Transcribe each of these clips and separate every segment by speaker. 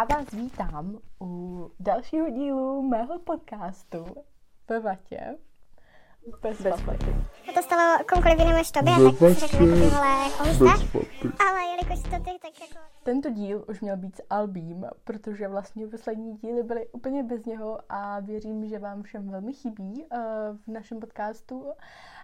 Speaker 1: A vás vítám u dalšího dílu mého podcastu ve Vatě. Bez, Bez vaty.
Speaker 2: A to stalo komukoliv jinému než tobě, tak si vole, jako. Ale jelikož to ty, tak jako...
Speaker 1: Tento díl už měl být s Albím, protože vlastně poslední díly byly úplně bez něho a věřím, že vám všem velmi chybí uh, v našem podcastu.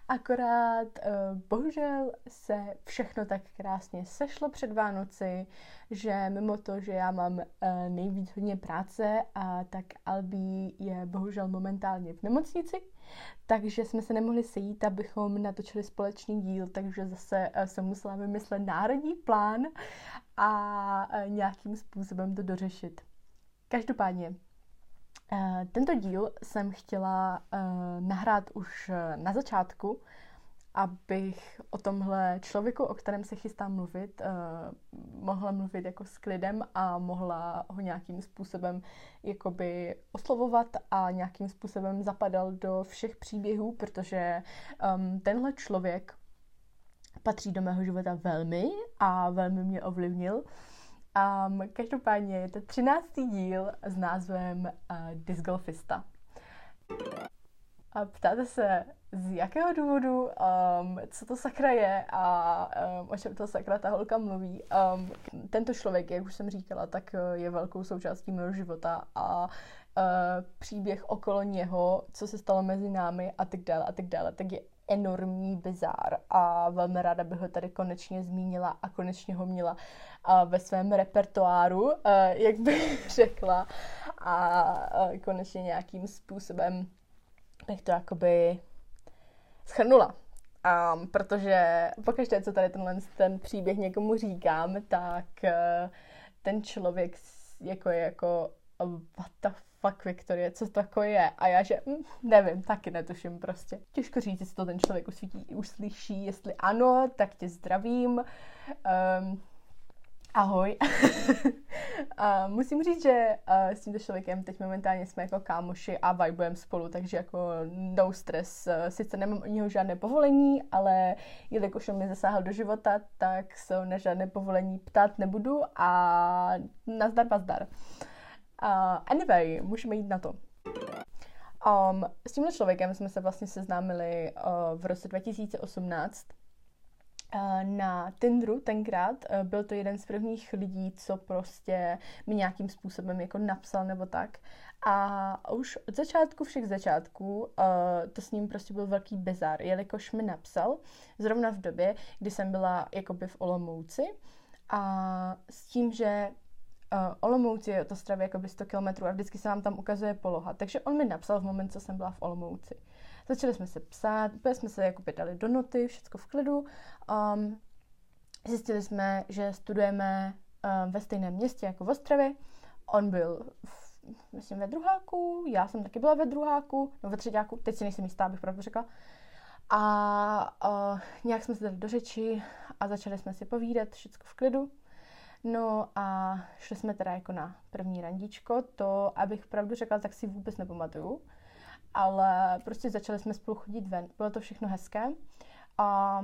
Speaker 1: Akorát uh, bohužel se všechno tak krásně sešlo před Vánoci, že mimo to, že já mám uh, nejvíc hodně práce, a tak Albí je bohužel momentálně v nemocnici, takže jsme se nemohli sejít, abychom natočili společný díl, takže zase uh, jsem musela vymyslet národní plán a nějakým způsobem to dořešit. Každopádně, tento díl jsem chtěla uh, nahrát už uh, na začátku, abych o tomhle člověku, o kterém se chystám mluvit, mohla mluvit jako s klidem a mohla ho nějakým způsobem jakoby oslovovat a nějakým způsobem zapadal do všech příběhů, protože um, tenhle člověk patří do mého života velmi a velmi mě ovlivnil. Um, každopádně je to třináctý díl s názvem uh, Disgolfista. A ptáte se, z jakého důvodu, um, co to sakra je a um, o čem to sakra ta holka mluví. Um, tento člověk, jak už jsem říkala, tak uh, je velkou součástí mého života a uh, příběh okolo něho, co se stalo mezi námi a tak dále a tak dále, tak je enormní bizár a velmi ráda bych ho tady konečně zmínila a konečně ho měla ve svém repertoáru, jak bych řekla a konečně nějakým způsobem bych to jakoby schrnula. Um, protože pokaždé, co tady tenhle ten příběh někomu říkám, tak ten člověk jako je jako what the fuck, Viktorie, co to jako je? A já, že hm, nevím, taky netuším prostě. Těžko říct, jestli to ten člověk usvítí, uslyší, jestli ano, tak tě zdravím. Um, ahoj. a musím říct, že uh, s tímto člověkem teď momentálně jsme jako kámoši a vibujeme spolu, takže jako no stres. Sice nemám od něho žádné povolení, ale jelikož on mi zasáhl do života, tak se na žádné povolení ptát nebudu a nazdar, pazdar. Uh, anyway, můžeme jít na to. Um, s tímhle člověkem jsme se vlastně seznámili uh, v roce 2018 uh, na Tinderu tenkrát. Uh, byl to jeden z prvních lidí, co prostě mi nějakým způsobem jako napsal nebo tak. A už od začátku všech začátků uh, to s ním prostě byl velký bizar, jelikož mi napsal zrovna v době, kdy jsem byla jakoby v Olomouci a s tím, že uh, Olomouci je od Ostravy jako 100 km a vždycky se vám tam ukazuje poloha. Takže on mi napsal v moment, co jsem byla v Olomouci. Začali jsme se psát, úplně jsme se jako dali do noty, všechno v klidu. Um, zjistili jsme, že studujeme uh, ve stejném městě jako v Ostravě. On byl v, myslím ve druháku, já jsem taky byla ve druháku, nebo ve třetíku, teď si nejsem jistá, abych pravdu řekla. A uh, nějak jsme se dali do řeči a začali jsme si povídat, všechno v klidu. No a šli jsme teda jako na první randíčko, to, abych pravdu řekla, tak si vůbec nepamatuju, ale prostě začali jsme spolu chodit ven, bylo to všechno hezké. A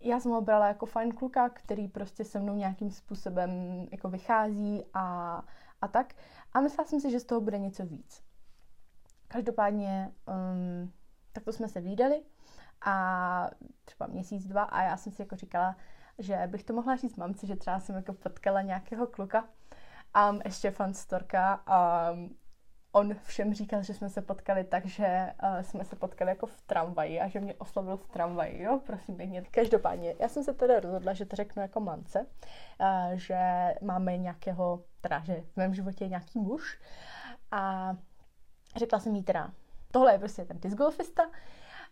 Speaker 1: já jsem ho brala jako fajn kluka, který prostě se mnou nějakým způsobem jako vychází a, a tak. A myslela jsem si, že z toho bude něco víc. Každopádně um, takto jsme se výdali a třeba měsíc, dva a já jsem si jako říkala, že bych to mohla říct mamce, že třeba jsem jako potkala nějakého kluka. A um, ještě fan storka. Um, on všem říkal, že jsme se potkali tak, že uh, jsme se potkali jako v tramvaji a že mě oslovil v tramvaji, jo, prosím pěkně. Každopádně, já jsem se teda rozhodla, že to řeknu jako mamce, uh, že máme nějakého, teda, že v mém životě je nějaký muž a řekla jsem jí teda, tohle je prostě ten discgolfista,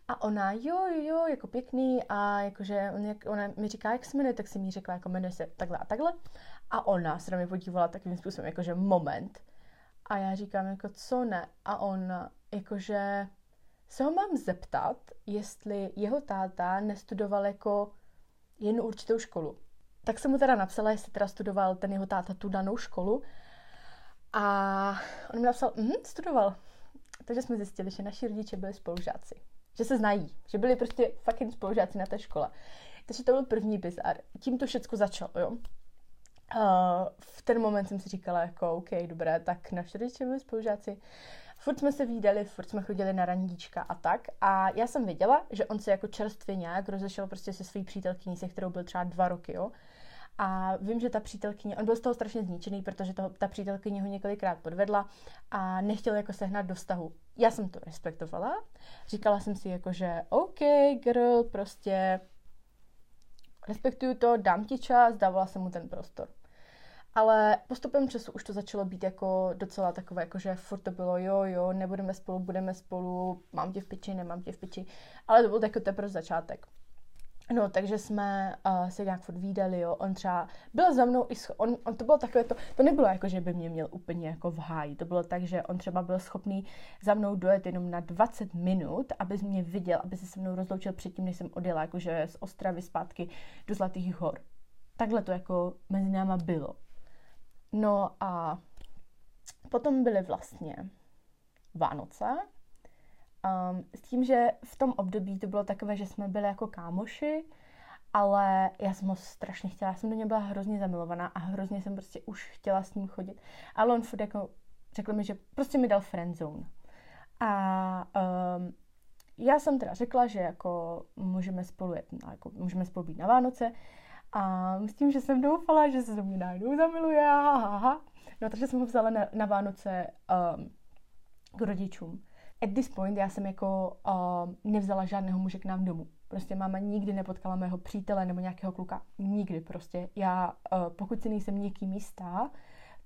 Speaker 1: a ona, jo, jo, jo, jako pěkný a jakože on, jak, ona mi říká, jak se jmenuje, tak si mi řekla, jako jmenuje se takhle a takhle. A ona se na mě podívala takovým způsobem, jakože moment. A já říkám, jako co ne? A on, jakože se ho mám zeptat, jestli jeho táta nestudoval jako jen určitou školu. Tak jsem mu teda napsala, jestli teda studoval ten jeho táta tu danou školu. A on mi napsal, mhm, studoval. Takže jsme zjistili, že naši rodiče byli spolužáci že se znají, že byli prostě fucking spolužáci na té škole. Takže to byl první bizar. Tím to všechno začalo, jo. Uh, v ten moment jsem si říkala jako, OK, dobré, tak naši rodiče spolužáci furt jsme se výdali, furt jsme chodili na randíčka a tak. A já jsem věděla, že on se jako čerstvě nějak rozešel prostě se svojí přítelkyní, se kterou byl třeba dva roky, jo. A vím, že ta přítelkyně, on byl z toho strašně zničený, protože toho, ta přítelkyně ho několikrát podvedla a nechtěl jako sehnat do vztahu. Já jsem to respektovala. Říkala jsem si jako, že OK, girl, prostě respektuju to, dám ti čas, dávala jsem mu ten prostor. Ale postupem času už to začalo být jako docela takové, jako že furt to bylo jo, jo, nebudeme spolu, budeme spolu, mám tě v piči, nemám tě v piči. Ale to byl jako teprve začátek. No, takže jsme uh, se nějak furt výdali, jo. On třeba byl za mnou i scho- on, on, to bylo takové to, to nebylo jako, že by mě měl úplně jako v háji. To bylo tak, že on třeba byl schopný za mnou dojet jenom na 20 minut, aby mě viděl, aby se se mnou rozloučil předtím, než jsem odjela, jakože z Ostravy zpátky do Zlatých hor. Takhle to jako mezi náma bylo. No a potom byly vlastně Vánoce, Um, s tím, že v tom období to bylo takové, že jsme byli jako kámoši, ale já jsem ho strašně chtěla, já jsem do něj byla hrozně zamilovaná a hrozně jsem prostě už chtěla s ním chodit. Ale on furt jako řekl mi, že prostě mi dal friendzone. A um, já jsem teda řekla, že jako můžeme spolu jet, jako můžeme spolu být na Vánoce a s tím, že jsem doufala, že se do mě najednou zamiluje, ha, ha. No takže jsem ho vzala na, na Vánoce um, k rodičům at this point já jsem jako uh, nevzala žádného muže k nám domů. Prostě máma nikdy nepotkala mého přítele nebo nějakého kluka. Nikdy prostě. Já, uh, pokud si nejsem někým jistá,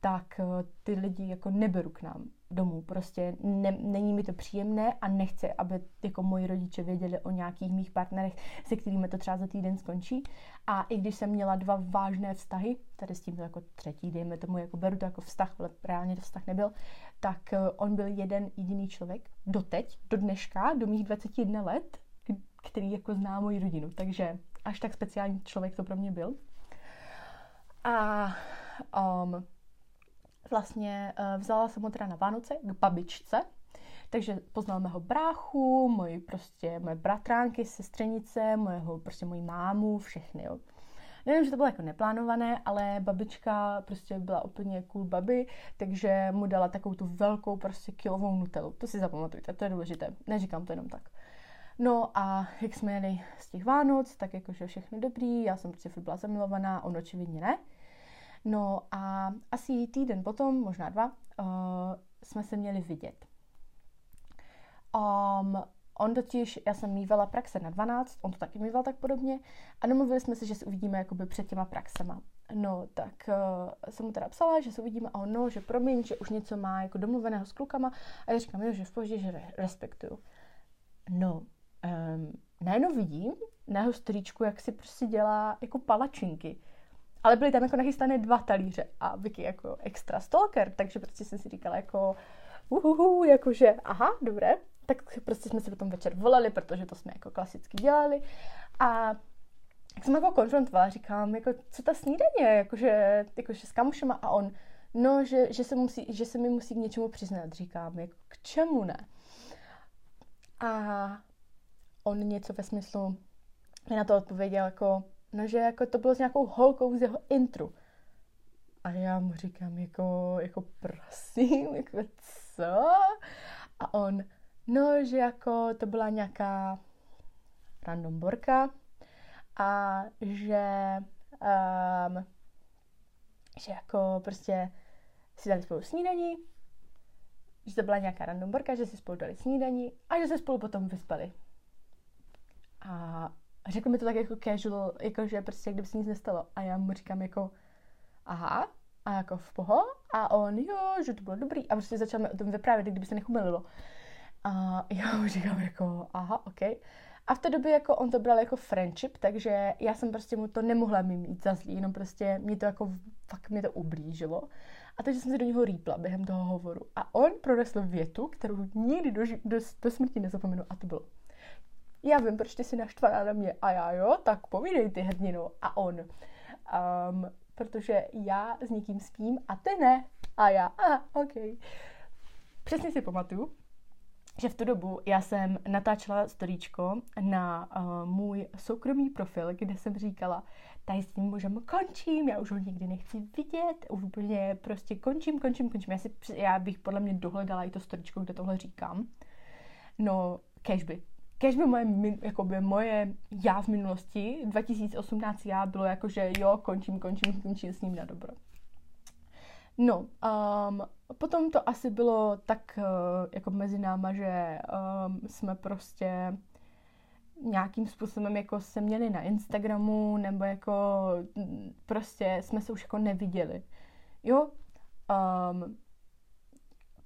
Speaker 1: tak uh, ty lidi jako neberu k nám domů. Prostě ne, není mi to příjemné a nechci, aby jako moji rodiče věděli o nějakých mých partnerech, se kterými to třeba za týden skončí. A i když jsem měla dva vážné vztahy, tady s tím to jako třetí, dejme tomu, jako beru to jako vztah, ale reálně to vztah nebyl, tak eh, on byl jeden jediný člověk doteď, do dneška, do mých 21 let, který jako zná moji rodinu. Takže až tak speciální člověk to pro mě byl. A um, vlastně uh, vzala jsem ho teda na Vánoce k babičce, takže poznal mého bráchu, moji prostě, moje bratránky, sestřenice, mojeho, prostě moji mámu, všechny, jo. Nevím, že to bylo jako neplánované, ale babička prostě byla úplně cool baby, takže mu dala takovou tu velkou prostě kilovou nutelu. To si zapamatujte, to je důležité. Neříkám to jenom tak. No a jak jsme jeli z těch Vánoc, tak jakože všechno dobrý, já jsem prostě byla zamilovaná, on očividně ne. No a asi týden potom, možná dva, uh, jsme se měli vidět. Um, on totiž, já jsem mývala praxe na 12, on to taky mýval tak podobně a domluvili jsme se, že se uvidíme jakoby před těma praxema. No, tak uh, jsem mu teda psala, že se uvidíme a on, no, že promiň, že už něco má jako domluveného s klukama a já říkám, jo, že v pohodě, že re- respektuju. No, um, najednou vidím na jeho stříčku, jak si prostě dělá jako palačinky. Ale byly tam jako nachystané dva talíře a Vicky jako extra stalker, takže prostě jsem si říkala jako uhuhu, jakože aha, dobré. Tak prostě jsme se potom večer volali, protože to jsme jako klasicky dělali. A jak jsem jako konfrontovala, říkám, jako, co ta snídaně, jakože, jakože s kamušema a on, no, že, že, se musí, že se mi musí k něčemu přiznat, říkám, jako, k čemu ne? A on něco ve smyslu, mi na to odpověděl jako, no, že jako to bylo s nějakou holkou z jeho intru. A já mu říkám, jako, jako prosím, jako co? A on, no, že jako to byla nějaká random borka a že, um, že jako prostě si dali spolu snídaní, že to byla nějaká random borka, že si spolu dali snídaní a že se spolu potom vyspali. A řekl mi to tak jako casual, jako že prostě kdyby se nic nestalo. A já mu říkám jako, aha, a jako v poho. A on, jo, že to bylo dobrý. A prostě začal mi o tom vyprávět, kdyby se nechumelilo. A já mu říkám jako, aha, ok. A v té době jako on to bral jako friendship, takže já jsem prostě mu to nemohla mít za zlý, jenom prostě mě to jako, fakt mě to ublížilo. A takže jsem si do něho rýpla během toho hovoru. A on pronesl větu, kterou nikdy do, do, do smrti nezapomenu a to bylo. Já vím, proč ty jsi naštvaná na mě. A já jo, tak povídej ty hrdinu. A on. Um, protože já s někým spím a ty ne. A já, a ok. Přesně si pamatuju, že v tu dobu já jsem natáčela storíčko na uh, můj soukromý profil, kde jsem říkala, tady s tím můžeme končím, já už ho nikdy nechci vidět, už úplně prostě končím, končím, končím. Já, si, já bych podle mě dohledala i to storíčko, kde tohle říkám. No, cashby. Cashby moje, jakoby moje já v minulosti, 2018 já bylo jako, že jo, končím, končím, končím s ním na dobro. No, um, potom to asi bylo tak uh, jako mezi náma, že um, jsme prostě nějakým způsobem jako se měli na Instagramu, nebo jako mm, prostě jsme se už jako neviděli. Jo, um,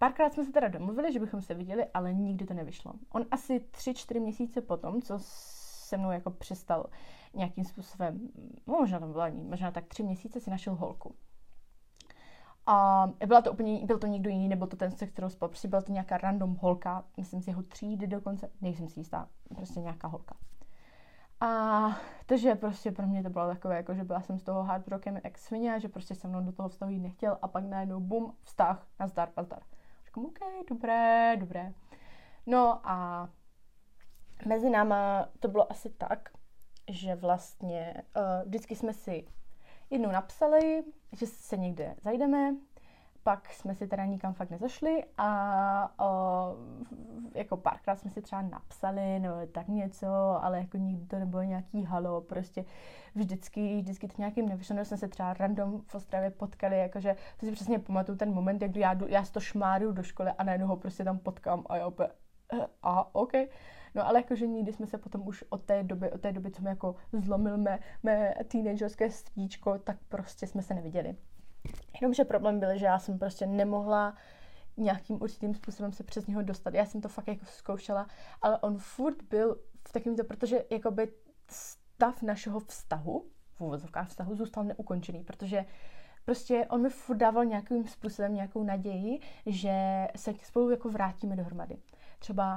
Speaker 1: párkrát jsme se teda domluvili, že bychom se viděli, ale nikdy to nevyšlo. On asi tři, čtyři měsíce potom, co se mnou jako přestal nějakým způsobem, no možná tam byla možná tak tři měsíce si našel holku. A byla to úplně, byl to někdo jiný, nebo to ten, se kterou spal, prostě byla to nějaká random holka, myslím si jeho třídy dokonce, nejsem si jistá, prostě nějaká holka. A takže prostě pro mě to bylo takové, jako že byla jsem z toho hard rockem ex svině, že prostě se mnou do toho vztahu nechtěl a pak najednou bum, vztah, nazdar, nazdar. Říkám, OK, dobré, dobré. No a mezi náma to bylo asi tak, že vlastně uh, vždycky jsme si jednou napsali, že se někde zajdeme, pak jsme si teda nikam fakt nezašli a o, jako párkrát jsme si třeba napsali nebo tak něco, ale jako nikdy to nebylo nějaký halo, prostě vždycky, vždycky to nějakým nevyšlo, jsme se třeba random v Ostravě potkali, jakože to si přesně pamatuju ten moment, jak já, jdu, já to šmáru do školy a najednou ho prostě tam potkám a já opět, eh, a OK. No ale jakože nikdy jsme se potom už od té doby, od té doby, co mi jako zlomil mé, mé teenagerské stíčko, tak prostě jsme se neviděli. Jenomže problém byl, že já jsem prostě nemohla nějakým určitým způsobem se přes něho dostat. Já jsem to fakt jako zkoušela, ale on furt byl v takovýmto, protože jakoby stav našeho vztahu, v úvozovkách vztahu, zůstal neukončený, protože prostě on mi furt dával nějakým způsobem nějakou naději, že se spolu jako vrátíme dohromady. Třeba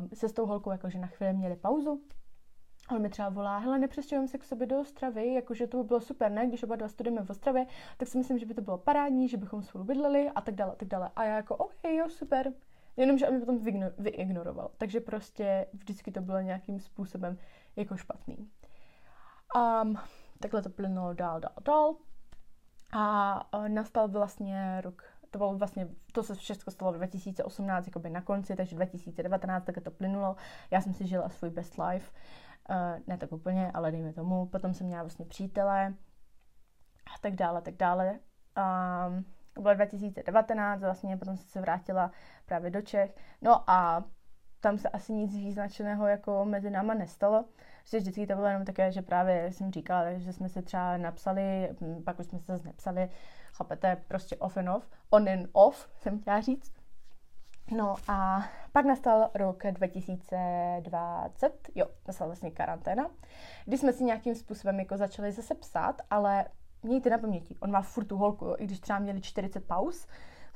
Speaker 1: um, se s tou holkou jakože na chvíli měli pauzu, On mi třeba volá, hele, nepřestěhujeme se k sobě do Ostravy, jakože to by bylo super, ne? Když oba dva studujeme v Ostravě, tak si myslím, že by to bylo parádní, že bychom spolu bydleli a tak dále, a tak dále. A já jako, OK, jo, super. Jenomže on mi potom vyignoroval. Takže prostě vždycky to bylo nějakým způsobem jako špatný. Um, takhle to plynulo dál, dál, dál. A uh, nastal vlastně rok, to bylo vlastně, to se všechno stalo v 2018, jakoby na konci, takže 2019, tak to plynulo. Já jsem si žila svůj best life. Uh, ne tak úplně, ale dejme tomu. Potom jsem měla vlastně přítele a tak dále, tak dále. Um, bylo 2019, vlastně potom jsem se vrátila právě do Čech. No a tam se asi nic význačného jako mezi náma nestalo. Že vždycky to bylo jenom také, že právě jsem říkala, že jsme se třeba napsali, pak už jsme se zase nepsali, chápete, prostě off and off, on and off, jsem chtěla říct. No a pak nastal rok 2020, jo, nastal vlastně karanténa, kdy jsme si nějakým způsobem jako začali zase psát, ale mějte na paměti, on má furt tu holku, jo, i když třeba měli 40 pauz,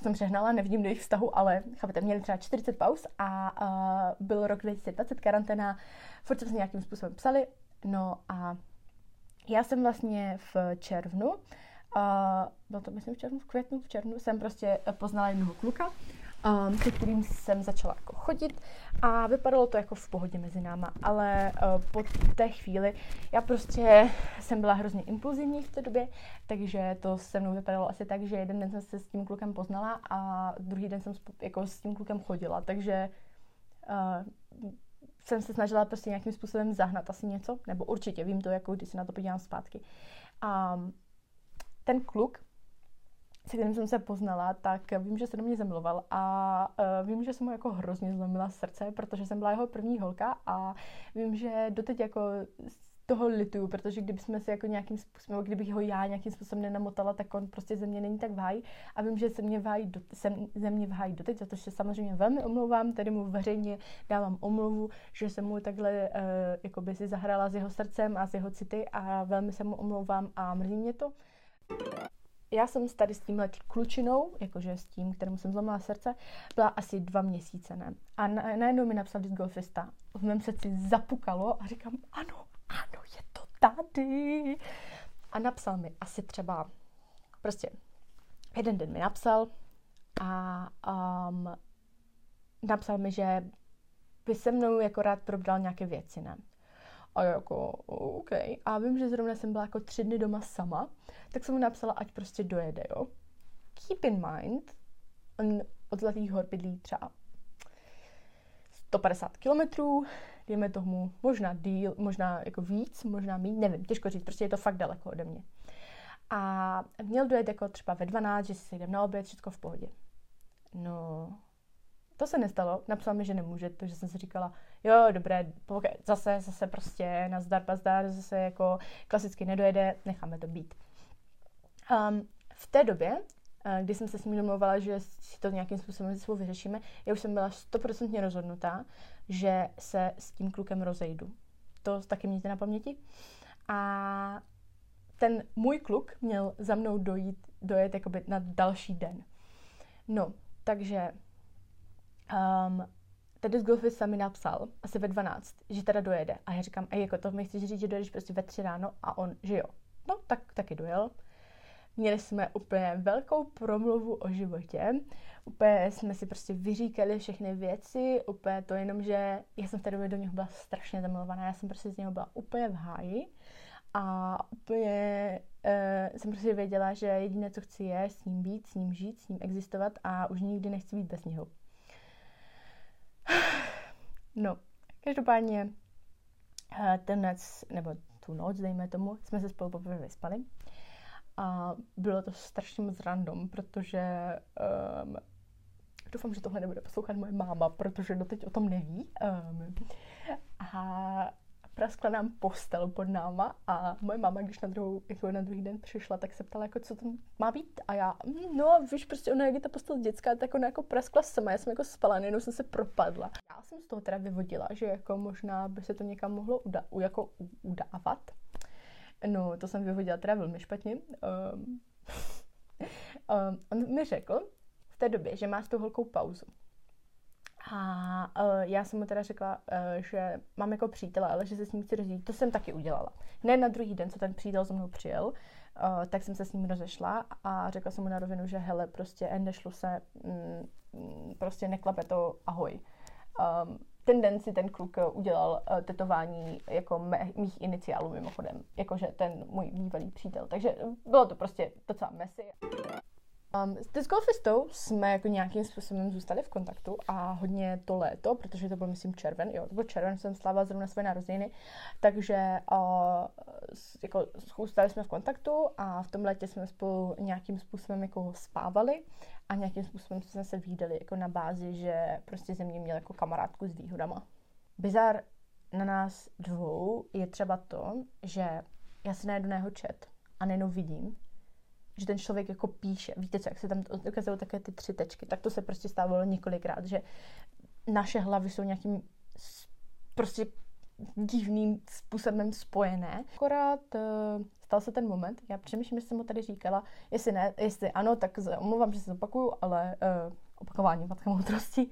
Speaker 1: jsem přehnala, nevidím do jejich vztahu, ale chápete, měli třeba 40 pauz a uh, byl rok 2020, karanténa, furt jsme si nějakým způsobem psali, no a já jsem vlastně v červnu, uh, bylo to myslím v červnu, v květnu, v červnu, jsem prostě poznala jednoho kluka, um, se kterým jsem začala jako chodit a vypadalo to jako v pohodě mezi náma, ale uh, po té chvíli já prostě jsem byla hrozně impulzivní v té době, takže to se mnou vypadalo asi tak, že jeden den jsem se s tím klukem poznala a druhý den jsem jako s tím klukem chodila, takže uh, jsem se snažila prostě nějakým způsobem zahnat asi něco, nebo určitě, vím to, jako když se na to podívám zpátky. A ten kluk se kterým jsem se poznala, tak vím, že se do mě zamiloval a uh, vím, že jsem mu jako hrozně zlomila srdce, protože jsem byla jeho první holka a vím, že doteď jako toho lituju, protože kdyby jsme se jako nějakým způsobem, kdybych ho já nějakým způsobem nenamotala, tak on prostě ze mě není tak v a vím, že se mě v háji, do, se, ze mě v háji doteď, za to se samozřejmě velmi omlouvám, tedy mu veřejně dávám omluvu, že jsem mu takhle uh, jako by si zahrala s jeho srdcem a s jeho city a velmi se mu omlouvám a mrzí mě to já jsem tady s tímhle klučinou, jakože s tím, kterému jsem zlomila srdce, byla asi dva měsíce, ne? A na, najednou mi napsal disc golfista. V mém srdci zapukalo a říkám, ano, ano, je to tady. A napsal mi asi třeba, prostě jeden den mi napsal a um, napsal mi, že by se mnou jako rád probral nějaké věci, ne? A jako, OK. A vím, že zrovna jsem byla jako tři dny doma sama, tak jsem mu napsala, ať prostě dojede, jo. Keep in mind, on od Zlatých hor bydlí třeba 150 kilometrů, dejme tomu možná díl, možná jako víc, možná méně, nevím, těžko říct, prostě je to fakt daleko ode mě. A měl dojet jako třeba ve 12, že si sejdem na oběd, všechno v pohodě. No, to se nestalo, napsal mi, že nemůže, takže jsem si říkala, jo, dobré, zase, zase prostě na zdar, pazdar, zase jako klasicky nedojede, necháme to být. Um, v té době, uh, kdy jsem se s ním domluvala, že si to nějakým způsobem svou vyřešíme, já už jsem byla stoprocentně rozhodnutá, že se s tím klukem rozejdu. To taky mějte na paměti. A ten můj kluk měl za mnou dojít, dojet jakoby na další den. No, takže um, tady z Golfisa mi napsal asi ve 12, že teda dojede. A já říkám, a jako to mi chceš říct, že dojedeš prostě ve 3 ráno a on, že jo. No, tak taky dojel. Měli jsme úplně velkou promluvu o životě. Úplně jsme si prostě vyříkali všechny věci, úplně to jenom, že já jsem v té době do něho byla strašně zamilovaná, já jsem prostě z něho byla úplně v háji a úplně uh, jsem prostě věděla, že jediné, co chci, je s ním být, s ním žít, s ním existovat a už nikdy nechci být bez něho. No, každopádně uh, ten nebo tu noc, dejme tomu, jsme se spolu poprvé vyspali. A bylo to strašně moc random, protože um, doufám, že tohle nebude poslouchat moje máma, protože doteď o tom neví. Um, a praskla nám postel pod náma a moje máma, když na, druhou, jako na druhý den přišla, tak se ptala, jako, co tam má být. A já, mm, no víš, prostě ona, jak je ta postel dětská, tak ona jako praskla sama, já jsem jako spala, jenom jsem se propadla. Já jsem z toho teda vyvodila, že jako možná by se to někam mohlo uda, jako udávat. No, to jsem vyvodila teda velmi špatně. Um, um, on mi řekl v té době, že má s tou holkou pauzu. A uh, já jsem mu teda řekla, uh, že mám jako přítele, ale že se s ním chci rozjít. To jsem taky udělala. Ne na druhý den, co ten přítel za mnou přijel, uh, tak jsem se s ním rozešla a řekla jsem mu na rovinu, že hele, prostě nešlu se, mm, prostě neklape to, ahoj. Um, ten den si ten kluk udělal uh, tetování jako mé, mých iniciálů mimochodem, jakože ten můj bývalý přítel. Takže bylo to prostě docela messy. Um, s golfistou jsme jako nějakým způsobem zůstali v kontaktu a hodně to léto, protože to byl, myslím, červen, jo, to byl červen, jsem slávala zrovna své narozeniny, takže uh, jako zůstali jsme v kontaktu a v tom létě jsme spolu nějakým způsobem jako spávali a nějakým způsobem jsme se výdali jako na bázi, že prostě ze mě měl jako kamarádku s výhodama. Bizar na nás dvou je třeba to, že já si najdu na jeho chat a nejenom vidím, že ten člověk jako píše. Víte co, jak se tam ukazují také ty tři tečky, tak to se prostě stávalo několikrát, že naše hlavy jsou nějakým prostě divným způsobem spojené. Akorát uh, stal se ten moment, já přemýšlím, jestli jsem mu tady říkala, jestli ne, jestli ano, tak omlouvám, že se opakuju, ale uh, opakování matka moudrosti,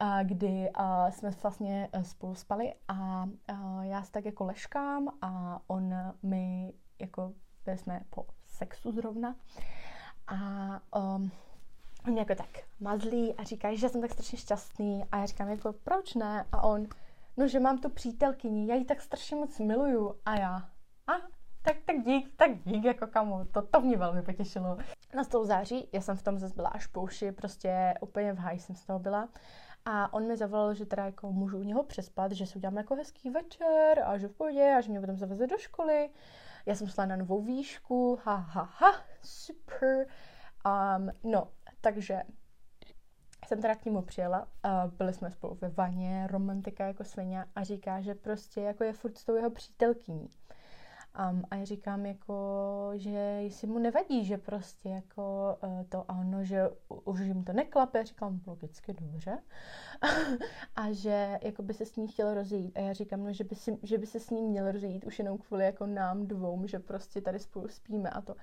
Speaker 1: uh, kdy uh, jsme vlastně uh, spolu spali a uh, já se tak jako leškám a on mi jako byli jsme po sexu zrovna. A um, on jako tak mazlí a říká, že jsem tak strašně šťastný. A já říkám jako, proč ne? A on, no, že mám tu přítelkyni, já ji tak strašně moc miluju. A já, a tak, tak dík, tak dík, jako kamu, to, to mě velmi potěšilo. Na stolu září, já jsem v tom zase byla až po uši, prostě úplně v háji jsem z toho byla. A on mi zavolal, že teda jako můžu u něho přespat, že si uděláme jako hezký večer a že v pohodě a že mě potom zaveze do školy. Já jsem šla na novou výšku, ha, ha, ha, super. Um, no, takže jsem teda k němu přijela, uh, byli jsme spolu ve vaně, romantika jako svině a říká, že prostě jako je furt s tou jeho přítelkyní. Um, a já říkám jako, že jestli mu nevadí, že prostě jako uh, to ano, že už jim to neklape, říkám logicky dobře. a že jako by se s ní chtěl rozejít. A já říkám, no, že by, si, že by se s ním měl rozejít už jenom kvůli jako nám dvou, že prostě tady spolu spíme a to.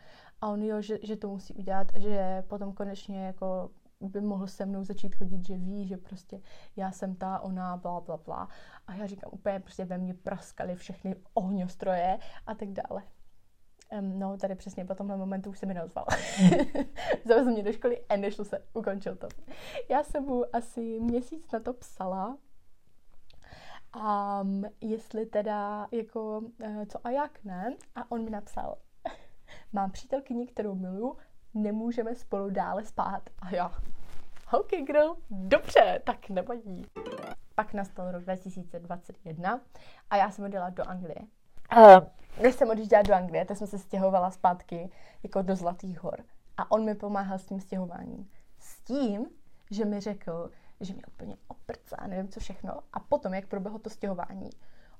Speaker 1: A on jo, že, že to musí udělat, že potom konečně jako by mohl se mnou začít chodit, že ví, že prostě já jsem ta, ona, bla, bla, bla. A já říkám, úplně prostě ve mně praskaly všechny ohňostroje a tak dále. Um, no, tady přesně po tomhle momentu už se mi neozval. Zavezl mě do školy a nešlo se, ukončil to. Já jsem mu asi měsíc na to psala, um, jestli teda jako uh, co a jak ne. A on mi napsal, mám přítelkyni, kterou miluju, nemůžeme spolu dále spát. A já, OK girl, dobře, tak nevadí. Pak nastal rok 2021 a já jsem odjela do Anglie. Uh, když jsem odjížděla do Anglie, tak jsem se stěhovala zpátky jako do Zlatých hor. A on mi pomáhal s tím stěhováním. S tím, že mi řekl, že mě úplně oprcá, nevím co všechno. A potom, jak proběhlo to stěhování,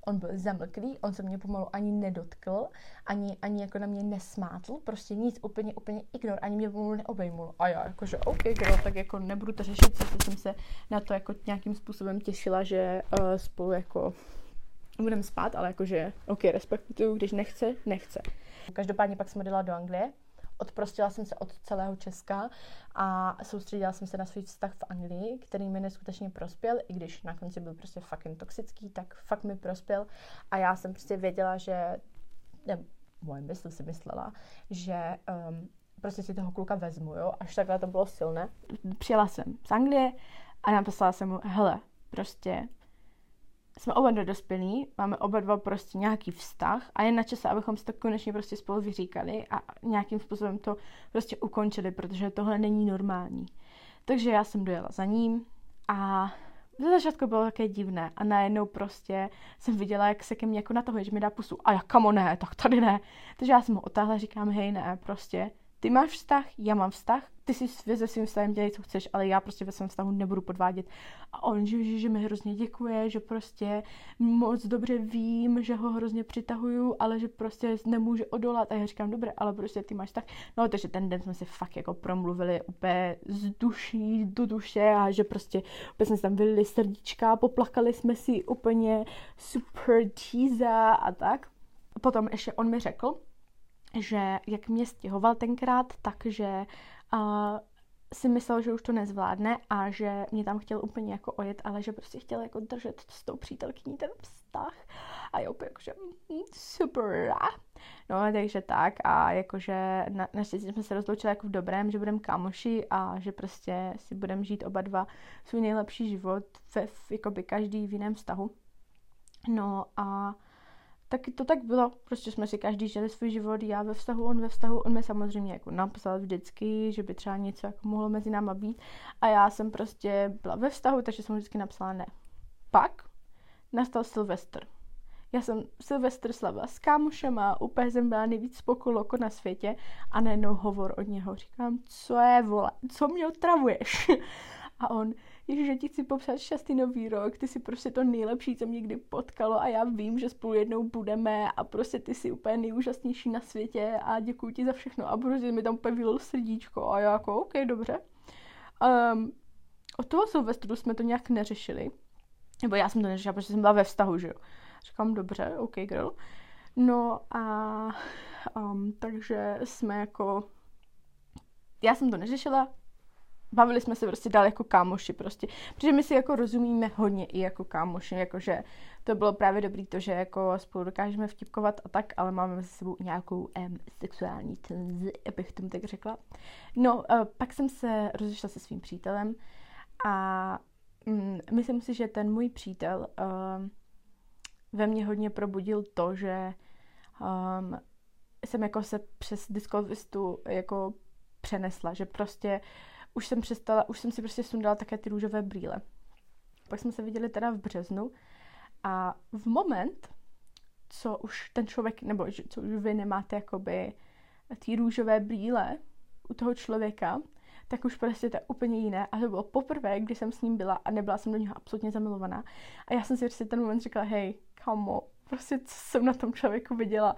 Speaker 1: on byl zamlklý, on se mě pomalu ani nedotkl, ani, ani jako na mě nesmátl, prostě nic, úplně, úplně ignor, ani mě pomalu neobejmul. A já jakože, OK, girl, tak jako nebudu to řešit, sice jsem se na to jako nějakým způsobem těšila, že uh, spolu jako budeme spát, ale jakože, OK, respektuju, když nechce, nechce. Každopádně pak jsem odjela do Anglie, odprostila jsem se od celého Česka a soustředila jsem se na svůj vztah v Anglii, který mi neskutečně prospěl, i když na konci byl prostě fucking toxický, tak fakt mi prospěl a já jsem prostě věděla, že, ne, moje mysl si myslela, že um, prostě si toho kluka vezmu, jo, až takhle to bylo silné. Přijela jsem z Anglie a napsala jsem mu, hele, prostě jsme oba dva dospělí, máme oba dva prostě nějaký vztah a je na čase, abychom si to konečně prostě spolu vyříkali a nějakým způsobem to prostě ukončili, protože tohle není normální. Takže já jsem dojela za ním a ze začátku bylo také divné a najednou prostě jsem viděla, jak se ke mně jako natahuje, že mi dá pusu a já kamo ne, tak tady ne. Takže já jsem ho otáhla, říkám, hej ne, prostě ty máš vztah, já mám vztah, ty si se svým vztahem dělej, co chceš, ale já prostě ve svém vztahu nebudu podvádět. A on, že, že, že mi hrozně děkuje, že prostě moc dobře vím, že ho hrozně přitahuju, ale že prostě nemůže odolat. A já říkám, dobré, ale prostě ty máš tak. No, takže ten den jsme si fakt jako promluvili úplně z duší do duše a že prostě úplně jsme tam vylili srdíčka, poplakali jsme si úplně super teaser a tak. Potom ještě on mi řekl, že jak mě stěhoval tenkrát, takže uh, si myslel, že už to nezvládne a že mě tam chtěl úplně jako ojet, ale že prostě chtěl jako držet s tou přítelkyní ten vztah a je úplně jakože mm, super. No, takže tak a jakože na, naštěstí jsme se rozloučili jako v dobrém, že budeme kámoši a že prostě si budeme žít oba dva svůj nejlepší život ve, jakoby každý v jiném vztahu. No a taky to tak bylo, prostě jsme si každý žili svůj život, já ve vztahu, on ve vztahu, on mi samozřejmě jako napsal vždycky, že by třeba něco jako mohlo mezi náma být a já jsem prostě byla ve vztahu, takže jsem vždycky napsala ne. Pak nastal Silvestr. Já jsem Silvestr slavila s kámošema, úplně jsem byla nejvíc spokoloko na světě a najednou hovor od něho. Říkám, co je vole, co mě otravuješ? A on, Ježiš, že ti chci popsat šťastný nový rok, ty jsi prostě to nejlepší, co mě kdy potkalo a já vím, že spolu jednou budeme a prostě ty jsi úplně nejúžasnější na světě a děkuji ti za všechno a prostě mi tam úplně srdíčko a já jako, OK, dobře. Um, od toho Silvestru jsme to nějak neřešili, nebo já jsem to neřešila, protože jsem byla ve vztahu, že jo. Říkám, dobře, OK, girl. No a um, takže jsme jako já jsem to neřešila, bavili jsme se prostě dál jako kámoši prostě, protože my si jako rozumíme hodně i jako kámoši, jakože to bylo právě dobrý to, že jako spolu dokážeme vtipkovat a tak, ale máme mezi sebou nějakou um, sexuální tenzi, abych tomu tak řekla. No, uh, pak jsem se rozešla se svým přítelem a um, myslím si, že ten můj přítel uh, ve mně hodně probudil to, že um, jsem jako se přes diskovistu jako přenesla, že prostě uh, už jsem přestala, už jsem si prostě sundala také ty růžové brýle. Pak jsme se viděli teda v březnu a v moment, co už ten člověk, nebo co už vy nemáte jakoby ty růžové brýle u toho člověka, tak už prostě to je úplně jiné. A to bylo poprvé, kdy jsem s ním byla a nebyla jsem do něho absolutně zamilovaná. A já jsem si prostě ten moment říkala, hej, kamo, prostě co jsem na tom člověku viděla,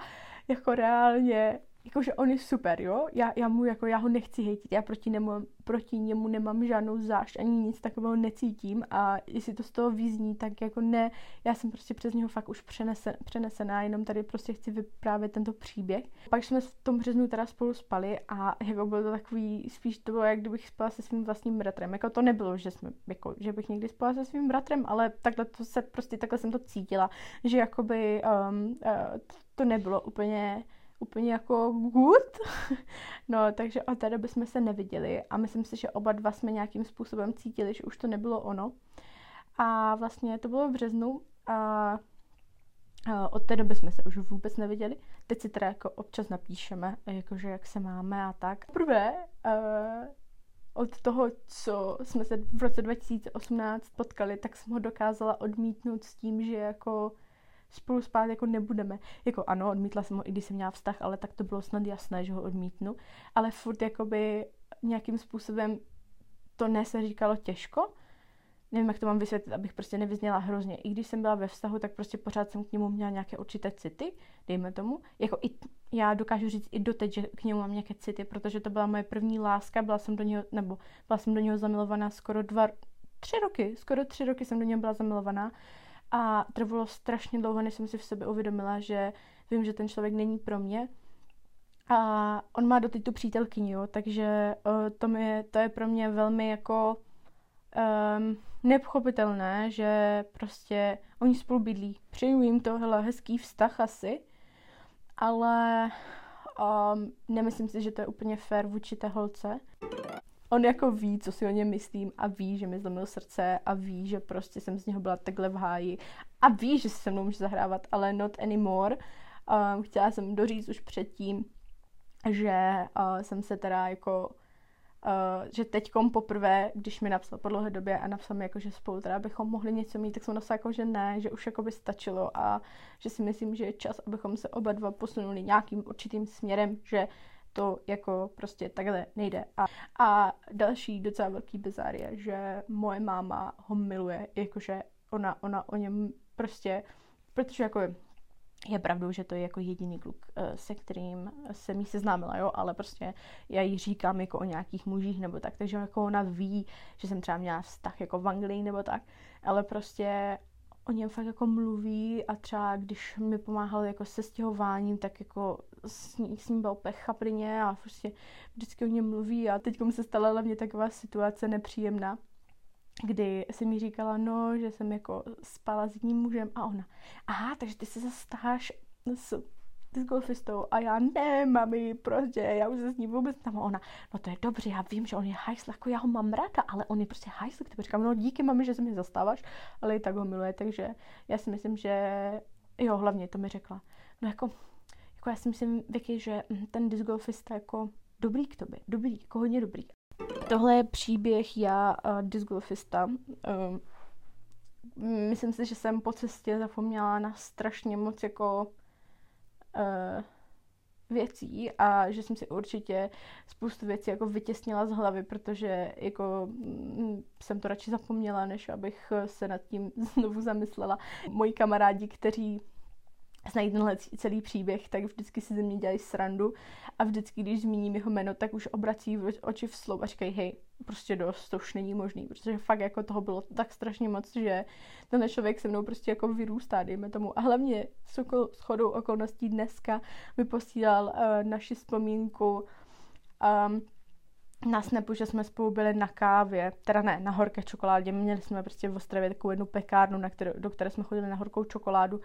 Speaker 1: jako reálně, jakože on je super, jo, já, já mu jako, já ho nechci hejtit, já proti němu, proti němu nemám žádnou zášť, ani nic takového necítím a jestli to z toho vyzní, tak jako ne, já jsem prostě přes něho fakt už přenesen, přenesená, jenom tady prostě chci vyprávět tento příběh. Pak jsme v tom březnu teda spolu spali a jako bylo to takový, spíš to bylo, jak kdybych spala se svým vlastním bratrem, jako to nebylo, že jsme, jako, že bych někdy spala se svým bratrem, ale takhle to se prostě, takhle jsem to cítila, že jakoby um, uh, to nebylo úplně úplně jako good. no, takže od té doby jsme se neviděli a myslím si, že oba dva jsme nějakým způsobem cítili, že už to nebylo ono. A vlastně to bylo v březnu a od té doby jsme se už vůbec neviděli. Teď si teda jako občas napíšeme, jakože jak se máme a tak. Prvé, uh, od toho, co jsme se v roce 2018 potkali, tak jsem ho dokázala odmítnout s tím, že jako spolu spát jako nebudeme. Jako ano, odmítla jsem ho, i když jsem měla vztah, ale tak to bylo snad jasné, že ho odmítnu. Ale furt jakoby nějakým způsobem to ne se říkalo těžko, nevím, jak to mám vysvětlit, abych prostě nevyzněla hrozně. I když jsem byla ve vztahu, tak prostě pořád jsem k němu měla nějaké určité city, dejme tomu. Jako i já dokážu říct i doteď, že k němu mám nějaké city, protože to byla moje první láska, byla jsem do něho, nebo byla jsem do něho zamilovaná skoro dva, tři roky, skoro tři roky jsem do něho byla zamilovaná a trvalo strašně dlouho, než jsem si v sobě uvědomila, že vím, že ten člověk není pro mě. A on má doteď tu přítelkyni, jo, takže uh, to, mi, to je pro mě velmi jako um, nepochopitelné, že prostě oni spolu bydlí. Přeju jim to, hele, hezký vztah asi, ale um, nemyslím si, že to je úplně fair vůči té holce. On jako ví, co si o něm myslím a ví, že mi zlomil srdce a ví, že prostě jsem z něho byla takhle v háji a ví, že se mnou může zahrávat, ale not anymore. Um, chtěla jsem doříct už předtím, že uh, jsem se teda jako Uh, že teďkom poprvé, když mi napsal po dlouhé době a napsal mi jako, že spolu teda bychom mohli něco mít, tak jsem napsal jako, že ne, že už jako by stačilo a že si myslím, že je čas, abychom se oba dva posunuli nějakým určitým směrem, že to jako prostě takhle nejde. A, a další docela velký bizár je, že moje máma ho miluje, jakože ona, ona o něm prostě, protože jako je pravdou, že to je jako jediný kluk, eh, se kterým jsem jí seznámila, jo, ale prostě já jí říkám jako o nějakých mužích nebo tak, takže jako ona ví, že jsem třeba měla vztah jako v Anglii nebo tak, ale prostě o něm fakt jako mluví a třeba když mi pomáhal jako se stěhováním, tak jako s, ní, s ním byl úplně chaprině a prostě vždycky o něm mluví a teď se stala hlavně taková situace nepříjemná, kdy si mi říkala, no, že jsem jako spala s jedním mužem a ona, aha, takže ty se zastáš s, s golfistou a já ne, mami, prostě, já už se s ním vůbec tam ona, no to je dobře, já vím, že on je hajsl, jako já ho mám ráda, ale on je prostě hajsl, který říkám, no díky mami, že se mi zastáváš, ale i tak ho miluje, takže já si myslím, že jo, hlavně to mi řekla. No jako, jako já si myslím, Vicky, že ten discgolfista jako dobrý k tobě, dobrý, jako hodně dobrý. Tohle je příběh já uh, discgolfista. Uh, myslím si, že jsem po cestě zapomněla na strašně moc jako věcí a že jsem si určitě spoustu věcí jako vytěsnila z hlavy, protože jako mm, jsem to radši zapomněla, než abych se nad tím znovu zamyslela. Moji kamarádi, kteří znají tenhle celý příběh, tak vždycky si ze mě dělají srandu a vždycky, když zmíním jeho jméno, tak už obrací oči v slov a říkají, hej, prostě dost, to už není možný, protože fakt jako toho bylo tak strašně moc, že tenhle člověk se mnou prostě jako vyrůstá, dejme tomu. A hlavně s shodou okolností dneska mi posílal uh, naši vzpomínku um, na Snapu, že jsme spolu byli na kávě, teda ne, na horké čokoládě. Měli jsme prostě v Ostravě takovou jednu pekárnu, na kterou, do které jsme chodili na horkou čokoládu, uh,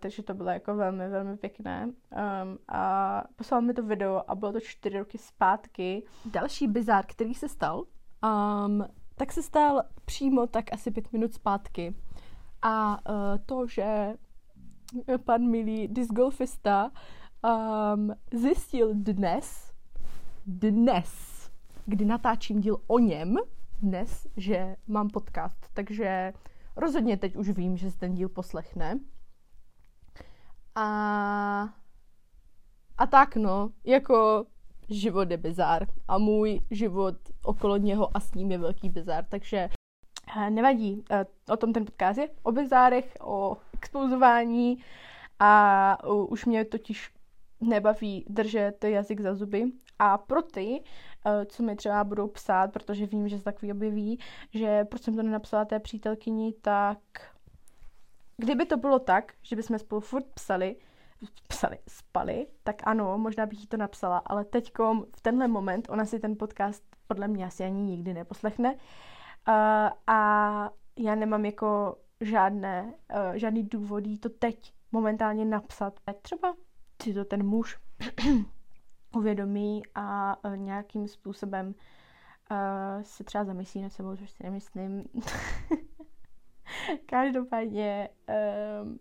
Speaker 1: takže to bylo jako velmi, velmi pěkné. Um, a poslal mi to video a bylo to čtyři roky zpátky. Další bizár, který se stal, um, tak se stal přímo tak asi pět minut zpátky. A uh, to, že pan milý discgolfista um, zjistil dnes, dnes, kdy natáčím díl o něm dnes, že mám podcast, takže rozhodně teď už vím, že si ten díl poslechne. A, a tak no, jako život je bizár. A můj život okolo něho a s ním je velký bizár, takže eh, nevadí, eh, o tom ten podcast je, o bizárech, o expouzování. A už mě totiž nebaví držet jazyk za zuby. A pro ty, co mi třeba budou psát, protože vím, že se takový objeví, že proč jsem to nenapsala té přítelkyni, tak kdyby to bylo tak, že bychom spolu furt psali, psali, spali, tak ano, možná bych jí to napsala, ale teďkom v tenhle moment ona si ten podcast podle mě asi ani nikdy neposlechne uh, a já nemám jako žádné, uh, žádný důvod jí to teď momentálně napsat. Třeba si to ten muž uvědomí a uh, nějakým způsobem uh, se třeba zamyslí nad sebou, což si nemyslím. Každopádně, um,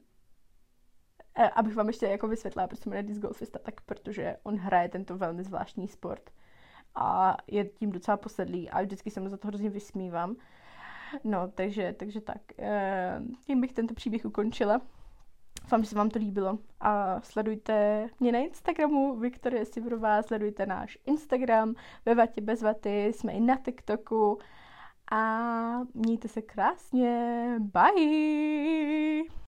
Speaker 1: abych vám ještě jako vysvětlila, proč se jmenuje disc golfista, tak protože on hraje tento velmi zvláštní sport a je tím docela posedlý a vždycky se mu za to hrozně vysmívám. No, takže, takže tak. Tím bych tento příběh ukončila. Doufám, že se vám to líbilo. A sledujte mě na Instagramu, Viktorie Sivrová, sledujte náš Instagram, ve Vatě bez vaty, jsme i na TikToku. A mějte se krásně. Bye!